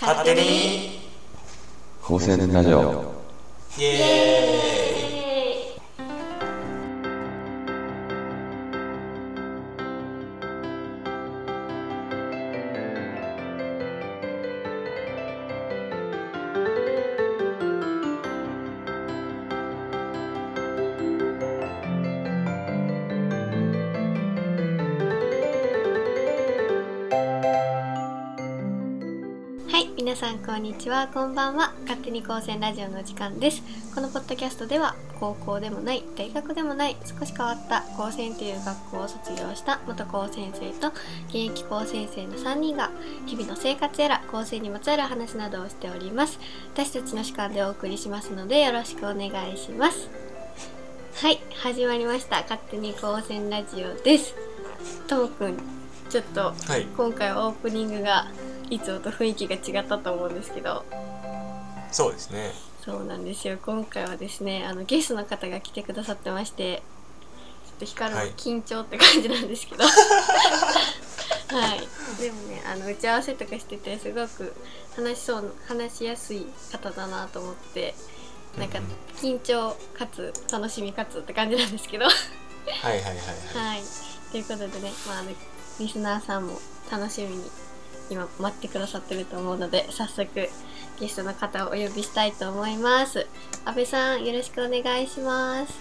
勝手に。高専ラジオ。イエちは、こんばんは。勝手に高専ラジオの時間です。このポッドキャストでは、高校でもない、大学でもない、少し変わった高専という学校を卒業した元高専生と現役高専生の3人が、日々の生活やら高専にまつわる話などをしております。私たちの主観でお送りしますので、よろしくお願いします。はい、始まりました。勝手に高専ラジオです。ともくん、ちょっとはい今回はオープニングがいつもと雰囲気が違ったと思うんですけど。そうですね。そうなんですよ。今回はですねあのゲストの方が来てくださってましてちょっと光る緊張って感じなんですけど。はい。でもねあの打ち合わせとかしててすごく話しそう話しやすい方だなと思ってなんか緊張かつ楽しみかつって感じなんですけど。はいはいはいはい。はい。ということでね、まあ、リスナーさんも楽しみに今待ってくださってると思うので、早速ゲストの方をお呼びしたいと思います。安倍さん、よろしくお願いします。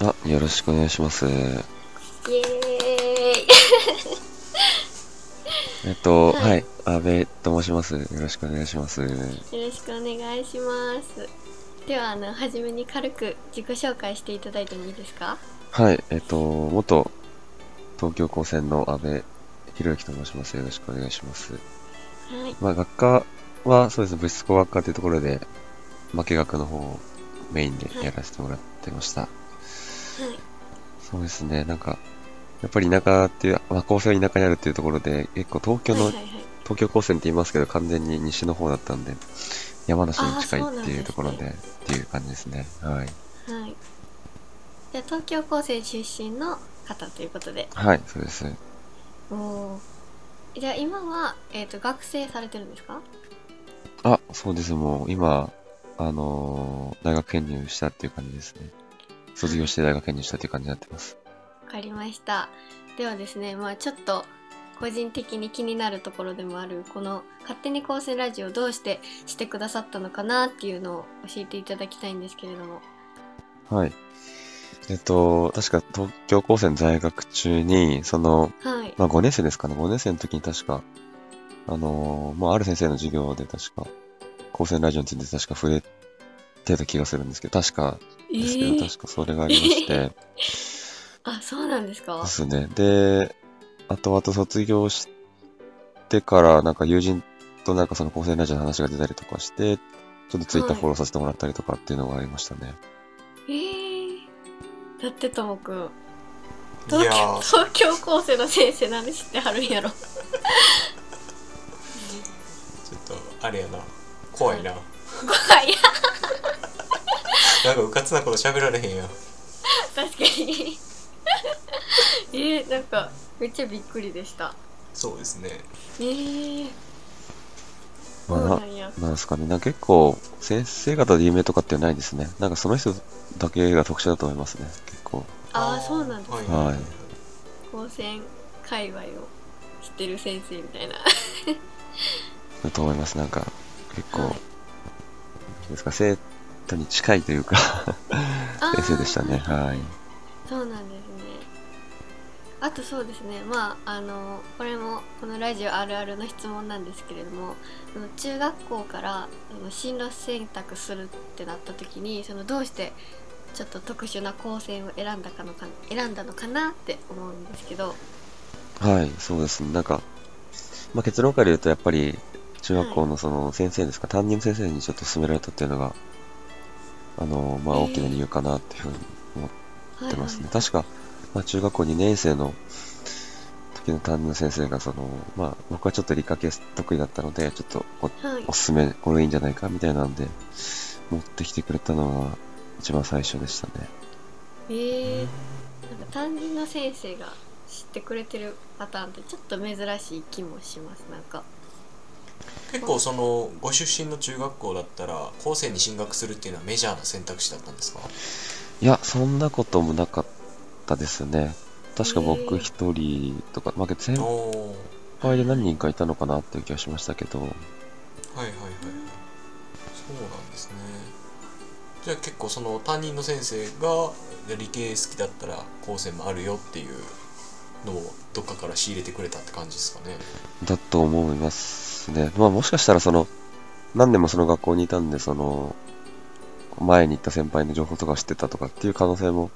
あよろしくお願いしますイエーイ えっとははいい、阿部と申しますよろしくお願いしますよろしくお願いします。では、あの、はじめに軽く自己紹介していただいてもいいですか？はいえっと元東京高専の阿部博之と申しますよろしくお願いしますはい。まあ学科はそうですね物質工学科というところで負け学の方をメインでやらせてもらってました、はい。そうですねなんかやっぱり田舎っていう、まあ、高専は田舎にあるっていうところで結構東京の、はいはいはい。東京高専って言いますけど完全に西の方だったんで山梨に近いっていうところでっていう感じですねはいはい。じゃあ、東京高専出身の方ということで。はいそうですおお。じゃあ今は、えっ、と学生されてるんですか？あそうですもう今あのー大学編入したっていう感じですね卒業して大学編入したっていう感じになってますわかりました。ではですね、まあちょっと個人的に気になるところでもあるこの勝手に高専ラジオをどうしてしてくださったのかなっていうのを教えていただきたいんですけれども。はいえっと確か東京高専在学中にそのはい。まあ5年生ですかね5年生の時に確かあのーまあある先生の授業で確か高専ラジオについて確か触れてた気がするんですけど確かえですけど、ー確かそれがありまして、あ、そうなんですか？で。すね。で、後々卒業してから、なんか友人となんかその高専ラジオの話が出たりとかして、ちょっとツイッターはいフォローさせてもらったりとかっていうのがありましたね。えー、だってともくん。い東京東京高専の先生なんで知ってはるんやろ。ちょっとあれやな怖いな怖い。なんかうかつなこと喋られへんやん確かに。えー、なんかめっちゃびっくりでした。そうですねえー、まあ、ななんですかね。なんか結構、先生方で有名とかってないですね。なんかその人だけが特殊だと思いますね。結構。ああ、そうなんですね。はい高専界隈を知ってる先生みたいな。だと思います。なんか、結構、はいですか、生徒に近いというか、先生でしたね。はい。そうなんですね。あとそうですね、まあ、あの、これもこのラジオあるあるの質問なんですけれども、中学校から進路選択するってなった時に、そのどうしてちょっと特殊な高専を選んだかのか選んだのかなって思うんですけど、はい、そうですね。なんか、まあ、結論から言うと、やっぱり、中学校のその先生ですか、担任の先生にちょっと勧められたっていうのが、あの、まあ、えー。大きな理由かなっていうふうに思っはいてますね。確か、まあ、中学校2年生の時の担任の先生が、その、まあ、僕はちょっと理科系得意だったので、ちょっとおはい。おすすめ、これいいんじゃないかみたいなんで、持ってきてくれたのが一番最初でしたね。えー、なんか担任の先生が知ってくれてるパターンってちょっと珍しい気もします。なんか。結構そのご出身の中学校だったら高専に進学するっていうのはメジャーな選択肢だったんですか？いや、そんなこともなかったですね。確か僕一人とか、まあ、先輩で何人かいたのかなっていう気がしましたけど、はいはいはいはい。そうなんですね。じゃあ結構その担任の先生が理系好きだったら高専もあるよっていうのをどっかから仕入れてくれたって感じですかね。だと思いますね。まあもしかしたらその、何年もその学校にいたんで、その、前に行った先輩の情報とかを知ってたとかっていう可能性も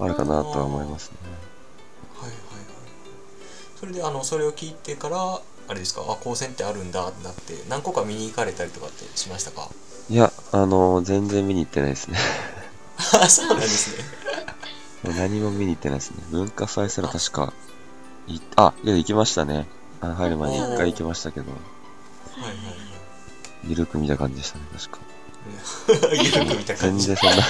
あるかなとは思いますね。はいはいはいそれであのそれを聞いてからあれですか？あ高専ってあるんだってなって何個か見に行かれたりとかってしましたか？いや、あの、全然見に行ってないですね。あ そうなんですね何も見に行ってないですね。文化祭すら確か、いあ、いや、行きましたね。あ入る前に一回行きましたけど、はいはいゆるく見た感じでしたね、確か。はいゆるく見た感じ全然そんな、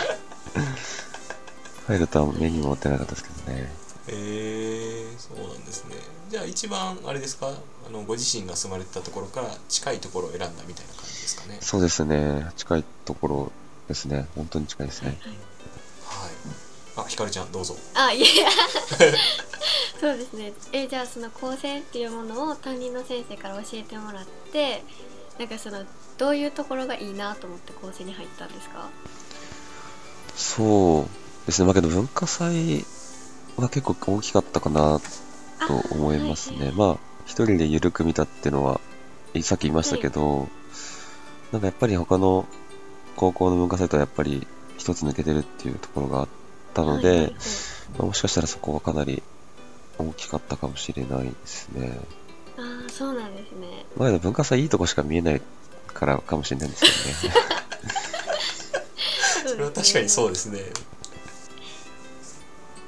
入るとは目にも持ってなかったですけどね。えー、そうなんですね。じゃあ一番あれですか？あのご自身が住まれてたところから近いところを選んだみたいな感じですかね。そうですね。近いところですね。本当に近いですね。はい。あひかるちゃんどうぞ。あいや そうですね。えじゃあその構成っていうものを担任の先生から教えてもらってなんかそのどういうところがいいなと思って構成に入ったんですか？そうですね。まあけど文化祭は結構大きかったかなと思いますね。まあ、一人でゆるく見たっていうのは、いさっき言いましたけど、なんかやっぱり他の高校の文化祭とはやっぱり一つ抜けてるっていうところがあったので、はいはいはいまあもしかしたらそこはかなり大きかったかもしれないですね。ああそうなんですねまあでも文化祭いいとこしか見えないからかもしれないんですけどね。それは確かにそうですね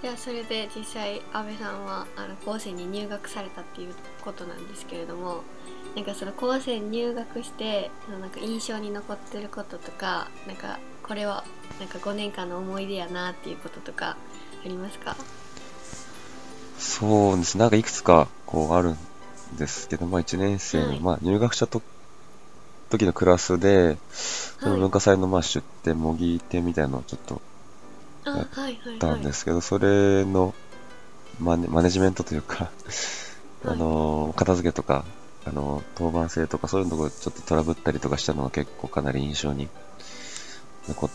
じゃあそれで実際安倍さんはあの高専に入学されたっていうことなんですけれどもなんかその高専入学してそのなんか印象に残ってることとかなんかこれはなんか5年間の思い出やなっていうこととかありますか？そうですね。なんかいくつかこうあるんですけど、まあ1年生の、はい。まあ入学したと時のクラスで、その文化祭のまあ出展、模擬展みたいなのをちょっとたはいんですけど、それのマネマネジメントというか、あのー、片付けとか、あのー、当番制とかそういうのをちょっとトラブったりとかしたのが結構かなり印象に残っ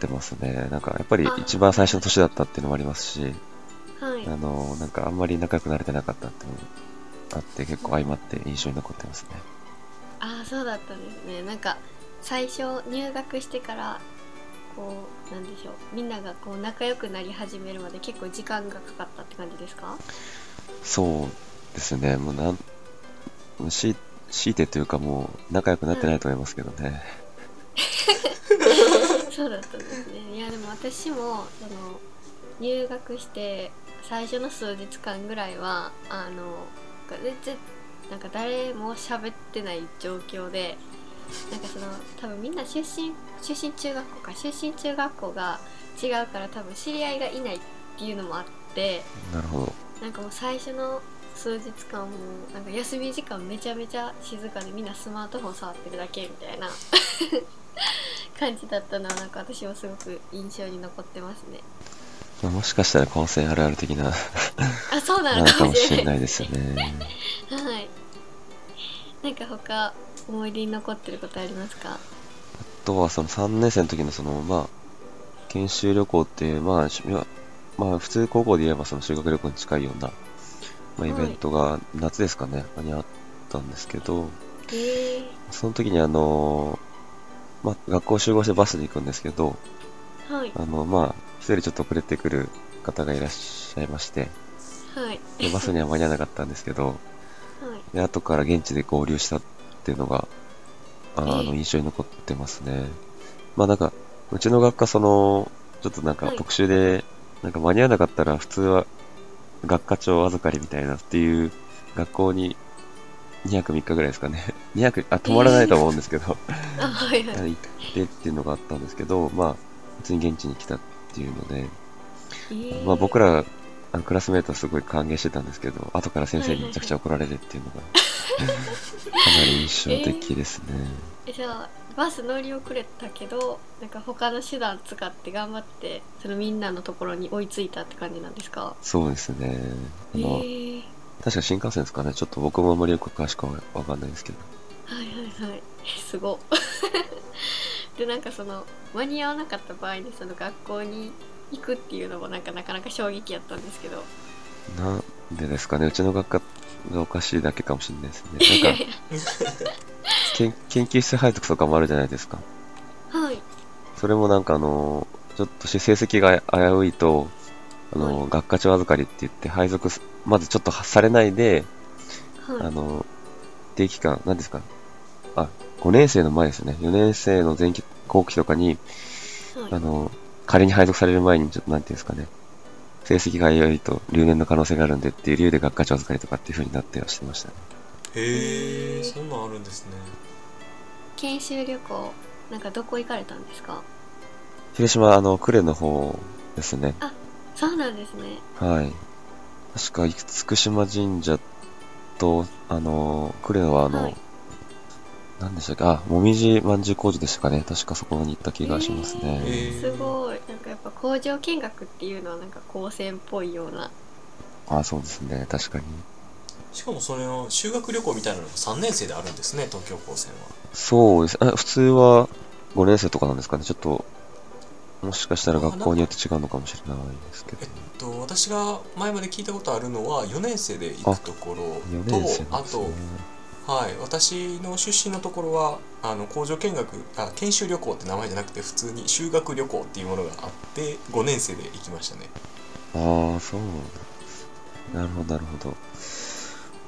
てますね。なんかやっぱり一番最初の年だったっていうのもありますし、はい。あの、なんかあんまり仲良くなれてなかったっていうのもあって、結構相まって印象に残ってますね。ああそうだったんですね。なんか最初入学してからこうなんでしょう。みんながこう仲良くなり始めるまで結構時間がかかったって感じですか？そうですね、もうなん、し、強いてというかもう仲良くなってないと思いますけどね。そうだったんですね。いやでも私もその入学して最初の数日間ぐらいはあのなんか誰も喋ってない状況でなんかその多分みんな出身出身中学校か出身中学校が違うから多分知り合いがいないっていうのもあってなるほど。なんかもう最初の数日間もなんか休み時間めちゃめちゃ静かでみんなスマートフォン触ってるだけみたいな 感じだったのはなんか私はすごく印象に残ってますねまあ、もしかしたら高専あるある的な、あそうななのかもしれないですよね。はいなんか他思い出に残ってることありますか？あとはその3年生の時のその、まあ、研修旅行っていう、まあ、まあ、普通高校で言えばその修学旅行に近いような、まあ、イベントが夏ですかね、にあったんですけど、へえその時にあの、まあ、学校集合してバスで行くんですけど、はい。あの、まあ、一人ちょっと遅れてくる方がいらっしゃいまして、はい。でバスには間に合わなかったんですけど、はい。で、後から現地で合流したっていうのが、あの、印象に残ってますね。まあなんか、うちの学科その、ちょっとなんかはい。特殊で、なんか間に合わなかったら普通は学科長預かりみたいなっていう学校に2泊3日ぐらいですかね。2泊、あ、泊まらないと思うんですけど、あはいはい。行ってっていうのがあったんですけど、まあ、普通に現地に来たっていうので、えー。まあ僕ら、あのクラスメートはすごい歓迎してたんですけど、後から先生にめちゃくちゃ怒られるっていうのがり印象的ですね。えじゃあバス乗り遅れたけどなんか他の手段使って頑張ってそのみんなのところに追いついたって感じなんですか？そうですね。あえの、ー、確か新幹線ですかね。ちょっと僕もあんまりよく詳しくはわかんないですけど。はいはいはい すごっ でなんかその間に合わなかった場合でその学校に行くっていうのもなんかなかなか衝撃やったんですけどなんでですかね。うちの学科がおかしいだけかもしれないですね。なんか 研、研究室配属とかもあるじゃないですか。はいそれもなんかあの、ちょっとし成績が危ういと、あの、は学科長預かりって言って配属す、まずちょっとされないで、はいあの、定期間、何ですか？あ、5年生の前ですね。4年生の前期後期とかに、はいあの、仮に配属される前に、ちょっとなんていうんですかね。成績が良いと留年の可能性があるんでっていう理由で学科長預かりとかっていう風になってはしてましたね。へえそんなんあるんですね研修旅行なんかどこ行かれたんですか？広島、あの、呉の方ですね。そうなんですねはい。確か、厳島神社と、あの、呉はあの、はい何でしたっけ？あ、もみじまんじゅう工事でしたかね。確かそこに行った気がしますね。へーすごいかやっぱ工場見学っていうのはなんか高専っぽいようなあ、そうですね。確かに。しかもそれの修学旅行みたいなのが3年生であるんですね東京高専はそうです。あ、普通は5年生とかなんですかね？ちょっと、もしかしたら学校によって違うのかもしれないですけどえっ。と私が前まで聞いたことあるのは4年生で行くところ4と年生なあと。はい、私の出身のところはあの工場見学あ研修旅行って名前じゃなくて普通に修学旅行っていうものがあって5年生で行きましたねああ、そうなるほど、なるほど。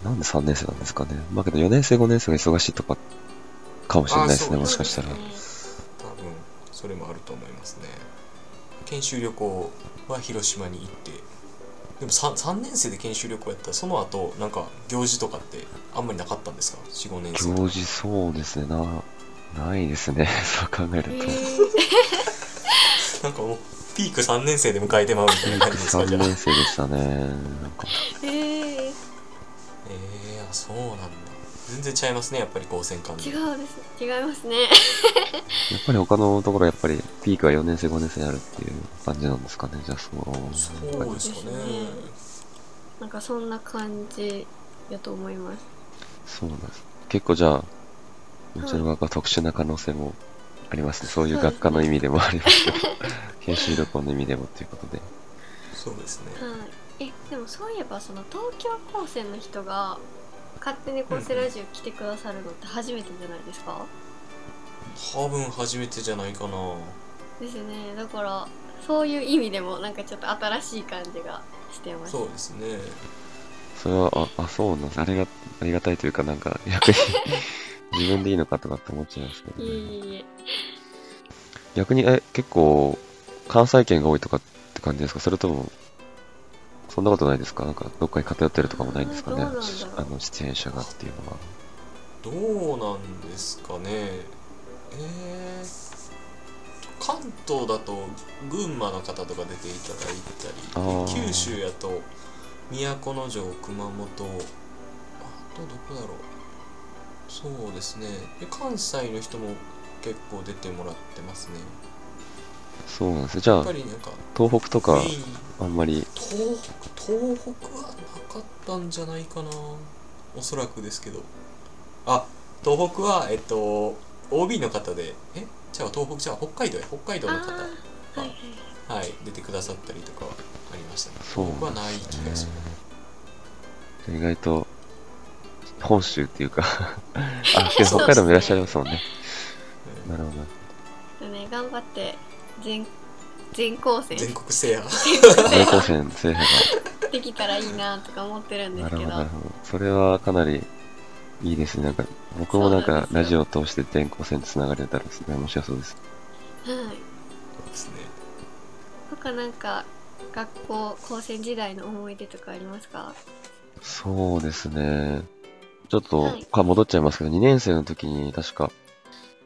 なんで3年生なんですかね。まあけど4年生、5年生が忙しいとか、かもしれないですね、あもしかしたら。多分それもあると思いますね研修旅行は広島に行ってでも 3, 3年生で研修旅行やったらその後なんか行事とかってあんまりなかったんですか？45年生。行事そうですね、な、ないですね。そう考えると。え なんかもうピーク3年生で迎えてまうみたいな感じですか？じ3ゃあ。年生でしたね。なんか、ー、えー、えー、あそうなんだ全然違いますねやっぱり高専間で違うです違いますね やっぱり他のところやっぱりピークは4年生、5年生にあるっていう感じなんですかね。じゃあそう。そうですかねなんかそんな感じやと思いますそうなんです。結構じゃあ、うちの学科は特殊な可能性もありますね。そういう学科の意味でもありますけど、研修旅行の意味でもということで。そうですねはいえでもそういえばその東京高専の人が勝手にコンセラジオ来てくださるのって初めてじゃないですか、多分初めてじゃないかな。ですね。だからそういう意味でもなんかちょっと新しい感じがしてます。そうですね。それは、あ、あそうなんです。ありが、ありがたいというか、なんか、逆に 自分でいいのかとかって思っちゃいますけど、いえね。いえいえ。逆に、え、結構、関西圏が多いとかって感じですか？それとも、そんなことないですか？なんか、どっかに偏ってるとかもないんですかね？あの、出演者がっていうのは。どうなんですかね？えー、関東だと群馬の方とか出ていただいたり九州やと都城熊本あとどこだろう？そうですね。で関西の人も結構出てもらってますねそうなんですね。じゃあやっぱ、りなんか東北とかあんまり、東東北はなかったんじゃないかな。おそらくですけど。あ東北はえっと OB の方でえ？じゃあ東北じゃあ北海道や。北海道の方あーはいはいはい。出てくださったりとかはありましたね。そう東北はない気がします。意外と、本州っていうか あ、けど北海道もいらっしゃいますもんね。なるほど。でね。頑張って全全校生全国制覇大高専制覇できたらいいなとか思ってるんでが。なすけどるほど、なるほど。それはかなりいいですね。なんか、僕もなんかラジオを通して全高専と繋がれたらすごい面白そうです。はいそうですね他なんか学校高専時代の思い出とかありますか？そうですね。ちょっと、はいか戻っちゃいますけど、2年生の時に確か、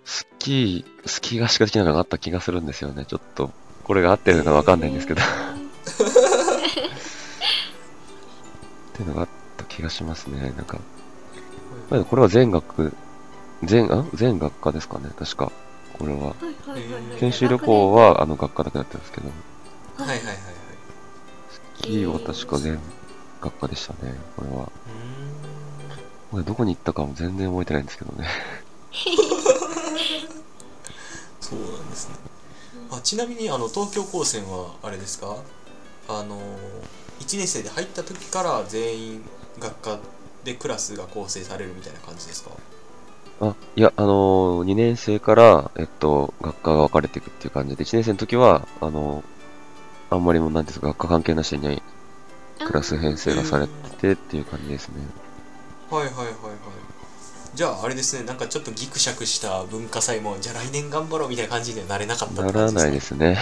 スキー、スキー合宿的なのがあった気がするんですよね。ちょっと、これが合ってるのかわかんないんですけど、っていうのがあった気がしますね。なんか、まあこれは全学、全、あ？全学科ですかね、確か。これは。研修旅行は、あの、学科だけだったんですけど、はいはいはいはいスキーは確か全学科でしたね、これは。これどこに行ったかも全然覚えてないんですけどね。ですね。あちなみにあの東京高専はあれですか？あの1年生で入った時から全員学科でクラスが構成されるみたいな感じですか？あ、いや、あのー、2年生から、えっと、学科が分かれていくっていう感じで、1年生の時は、あのー、あんまりもう、なんですか、学科関係なしにクラス編成がされててっていう感じですね。はいはいはいはいじゃああれですねなんかちょっとギクシャクした文化祭もじゃあ来年頑張ろうみたいな感じにはなれなかったならないですすね。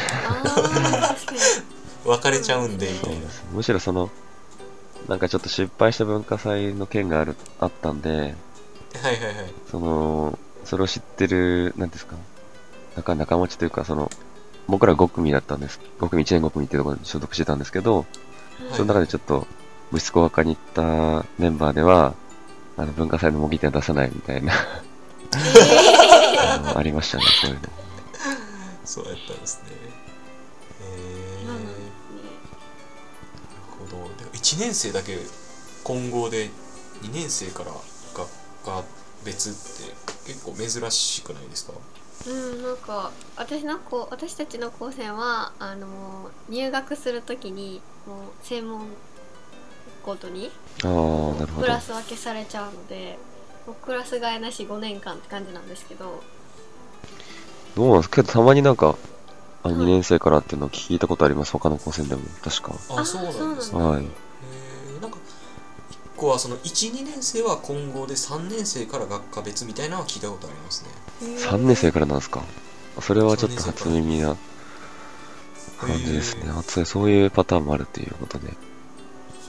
別れちゃうんでみたいな。むしろその、なんかちょっと失敗した文化祭の件がある、あったんで、はいはいはいその、それを知ってる、なんですか、仲仲持ちというか、その、僕ら5組だったんです。5組、1年5組っていうところに所属してたんですけど、はいその中でちょっと、物質工学科に行ったメンバーでは、あの、文化祭の模擬店は出さないみたいな、あのありましたね、そういうの。そうやったんですね。へえそうなるほど。で1年生だけ混合で2年生から学科別って結構珍しくないですか？うんなんか私のこう私たちの高専はあの入学するときにもう専門ごとにああ、なるほど。クラス分けされちゃうのでもうクラス替えなし5年間って感じなんですけどどうなんですか？けど、たまになんか、あのはい2年生からっていうのを聞いたことあります、他の高専でも。確か。あそうなんですねそうなんだはい。へえなんか1個はその12年生は混合で3年生から学科別みたいなのは聞いたことありますね3年生からなんですか？それはちょっと初耳な感じですね。あそうそういうパターンもあるっていうことで。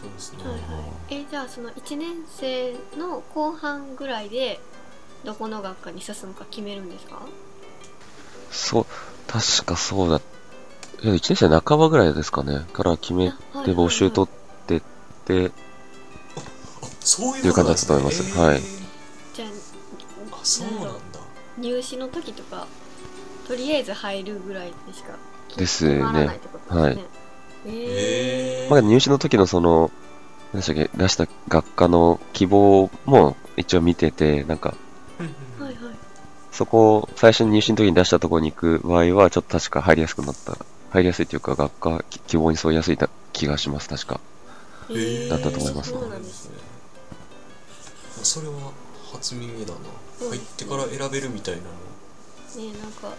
そうですね、はいはい。えじゃあその1年生の後半ぐらいでどこの学科に進むか決めるんですか？そう、確かそうだ。いや、1年生半ばぐらいですかね。から決めて募集取ってって、あそういうことなんですねっていう感じだと思います。はい。じゃああそうなんだ。入試の時とかとりあえず入るぐらいでしかですね。決まらないってことですねえへえまあ入試の時のその、何でしたっけ、出した学科の希望も一応見てて、なんか、うんうん。はいはい。そこを最初に入試の時に出したところに行く場合は、ちょっと確か入りやすくなった。入りやすいというか、学科き希望に沿いやすい気がします、確か。えー。だったと思いますそうなんですね。それは初耳だな。うん。入ってから選べるみたいなの。ねなんか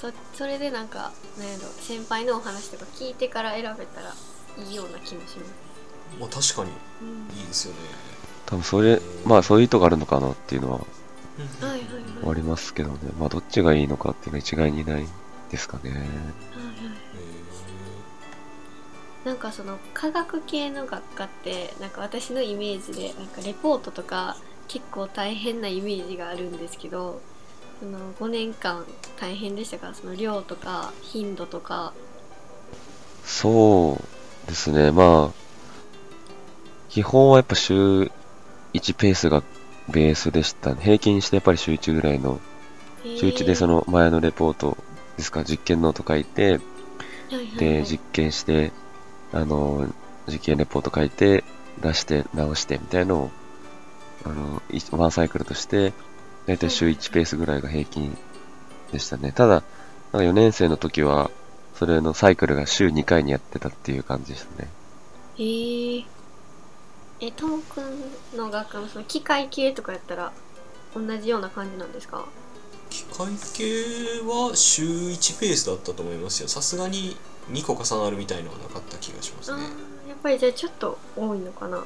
そそれでなんかなんやろ先輩のお話とか聞いてから選べたらいいような気もします、まあ確かにうん。いいですよね。多分それ、まあそういう意図があるのかなっていうのははいはいありますけどね。まあどっちがいいのかっていうのは一概にないですかね。はいはい。なんかその科学系の学科ってなんか私のイメージでなんかレポートとか結構大変なイメージがあるんですけどその5年間大変でしたか？その量とか頻度とか。そうですね。まあ、基本はやっぱ週1ペースがベースでした。平均してやっぱり週1ぐらいの、週1でその前のレポートですか、実験ノート書いて、で、い実験して、あの、実験レポート書いて、出して、直してみたいのを、あの、いワンサイクルとして、だいたい週1ペースぐらいが平均でしたね。ただ、なんか4年生の時は、それのサイクルが週2回にやってたっていう感じでしたね。へー。えともくんの学科のその機械系とかやったら同じような感じなんですか？機械系は週1ペースだったと思いますよ。さすがに2個重なるみたいのはなかった気がしますね。やっぱりじゃあちょっと多いのかな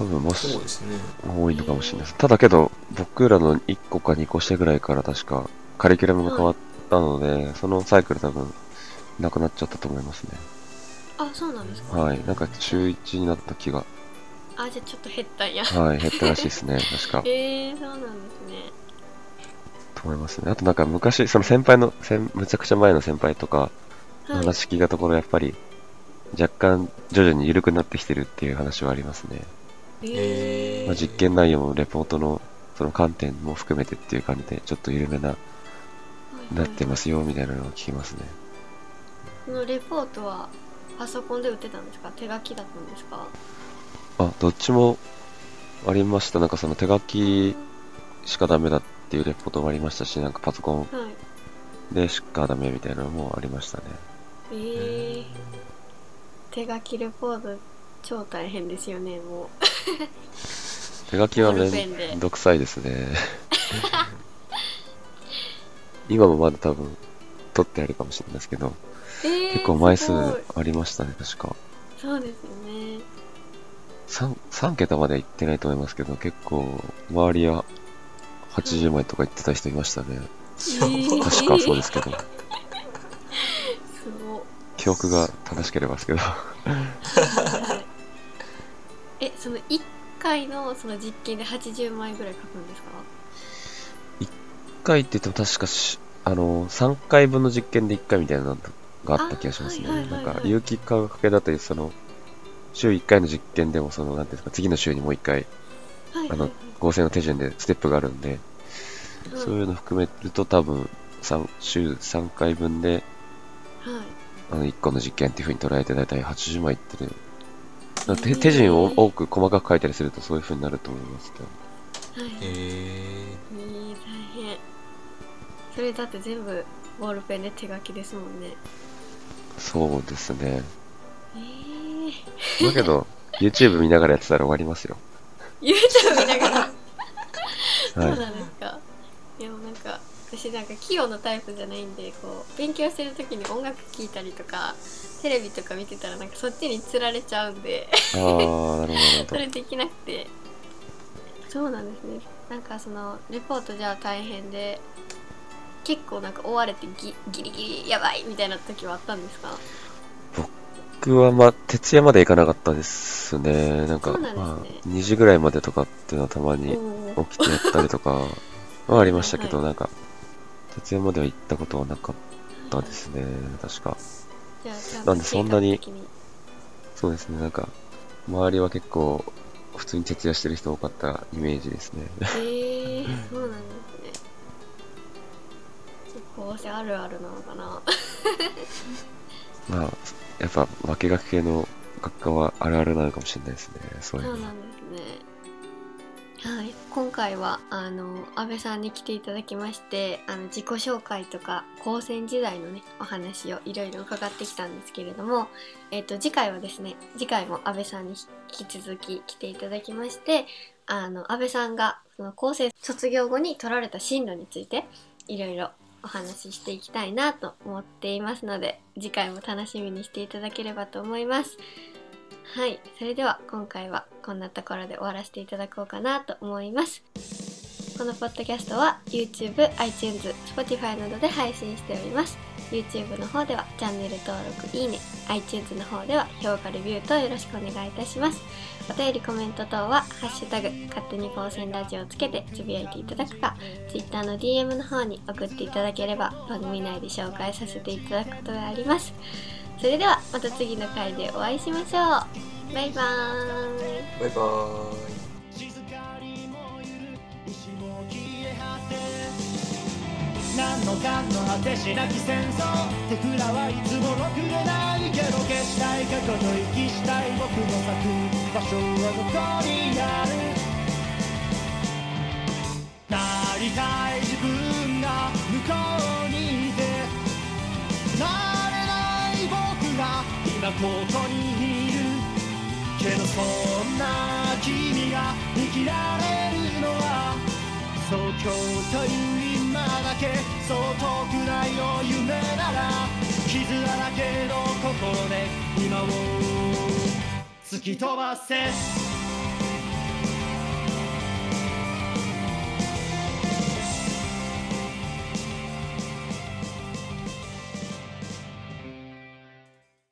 多分もしそうですね多いのかもしれないです。ただけど、僕らの1個か2個下ぐらいから確かカリキュラムが変わったので、そのサイクル多分なくなっちゃったと思いますね。あそうなんですか？はい。なんか週1になった気が、あじゃあちょっと減ったんやはい、減ったらしいですね。確か。えー、そうなんですねと思いますね。あとなんか昔、その先輩の、先むちゃくちゃ前の先輩とかのはい話聞いたところ、やっぱり若干徐々に緩くなってきてるっていう話はありますね。えー、まあ、実験内容もレポートのその観点も含めてっていう感じで、ちょっと緩めな、なってますよ、みたいなのを聞きますね。このレポートはパソコンで打ってたんですか？手書きだったんですか？あ、どっちもありました。なんかその手書きしかダメだっていうレポートもありましたし、なんかパソコンはいでしかダメみたいなのもありましたね。えー、手書きレポート超大変ですよねもう手書きはめんどくさいですね。今もまだ多分取ってあるかもしれないですけど、えー、結構枚数ありましたね、確か。そうですよね3、3桁までは行ってないと思いますけど、結構、周りは80枚とか言ってた人いましたね。えー確かそうですけど、記憶が正しければですけど。その1回のその実験で80枚ぐらい書くんですか？1回って言っても確かし、あの、3回分の実験で1回みたいなのがあった気がしますね。あはいはいはいはいなんか、有機化学系だったり、その、週1回の実験でも、その、なんていうんですか、次の週にもう1回、はいあの合成の手順でステップがあるんで、はいそういうの含めると多分、3週3回分で、はいあの、1個の実験っていう風に捉えてだいたい80枚いってる。手手順を多く細かく書いたりするとそういう風になると思いますけど。はいへええー、大変それだって全部ボールペンで手書きですもんねそうですね。えー、だけど、YouTube 見ながらやってたら終わりますよ。YouTube 見ながらそうはい。なんですかいやもうなんか私なんか器用なタイプじゃないんでこう勉強してる時に音楽聴いたりとかテレビとか見てたらなんかそっちにつられちゃうんで。それできなくて。そうなんですね。なんかそのレポートじゃあ大変で結構なんか追われてギギリギリやばいみたいな時はあったんですか？僕はまあ、徹夜まで行かなかったですね。なんか、ねまあ、2時ぐらいまでとかっていうのはたまに起きてやったりとかはありましたけど、はなんか、徹夜までは行ったことはなかったですね。確か。なんでそんなにそうですね。なんか、周りは結構、普通に徹夜してる人多かったイメージですね。えー、そうなんですねこうせあるあるなのかな まあ、やっぱ、化学系の学科はあるあるなのかもしれないですね。そういうの。そうなんですね。はい、今回はあの安倍さんに来ていただきましてあの自己紹介とか高専時代のねお話をいろいろ伺ってきたんですけれども、えっと次回はですね次回も安倍さんに引き続き来ていただきましてあの安倍さんがその高専卒業後に取られた進路についていろいろお話ししていきたいなと思っていますので次回も楽しみにしていただければと思います。はい、それでは今回はこんなところで終わらせていただこうかなと思います。このポッドキャストは YouTube、iTunes、Spotify などで配信しております。YouTube の方ではチャンネル登録、いいね、iTunes の方では評価レビューとよろしくお願いいたします。お便りコメント等は「ハッシュタグ勝手に高専ラジオ」をつけてつぶやいていただくか Twitter の DM の方に送っていただければ番組内で紹介させていただくことがあります。それではまた次の回でお会いしましょう。バイバーイ。バイバーイ何のかんの果てしなき戦争手くらはいつもろくでないけど消したい過去の息したい僕の咲く場所はどこにあるなりたい自分ここにいるけどそんな君が生きられるのは東京という今だけそう遠くないの夢なら傷だらけの心で今を突き飛ばせ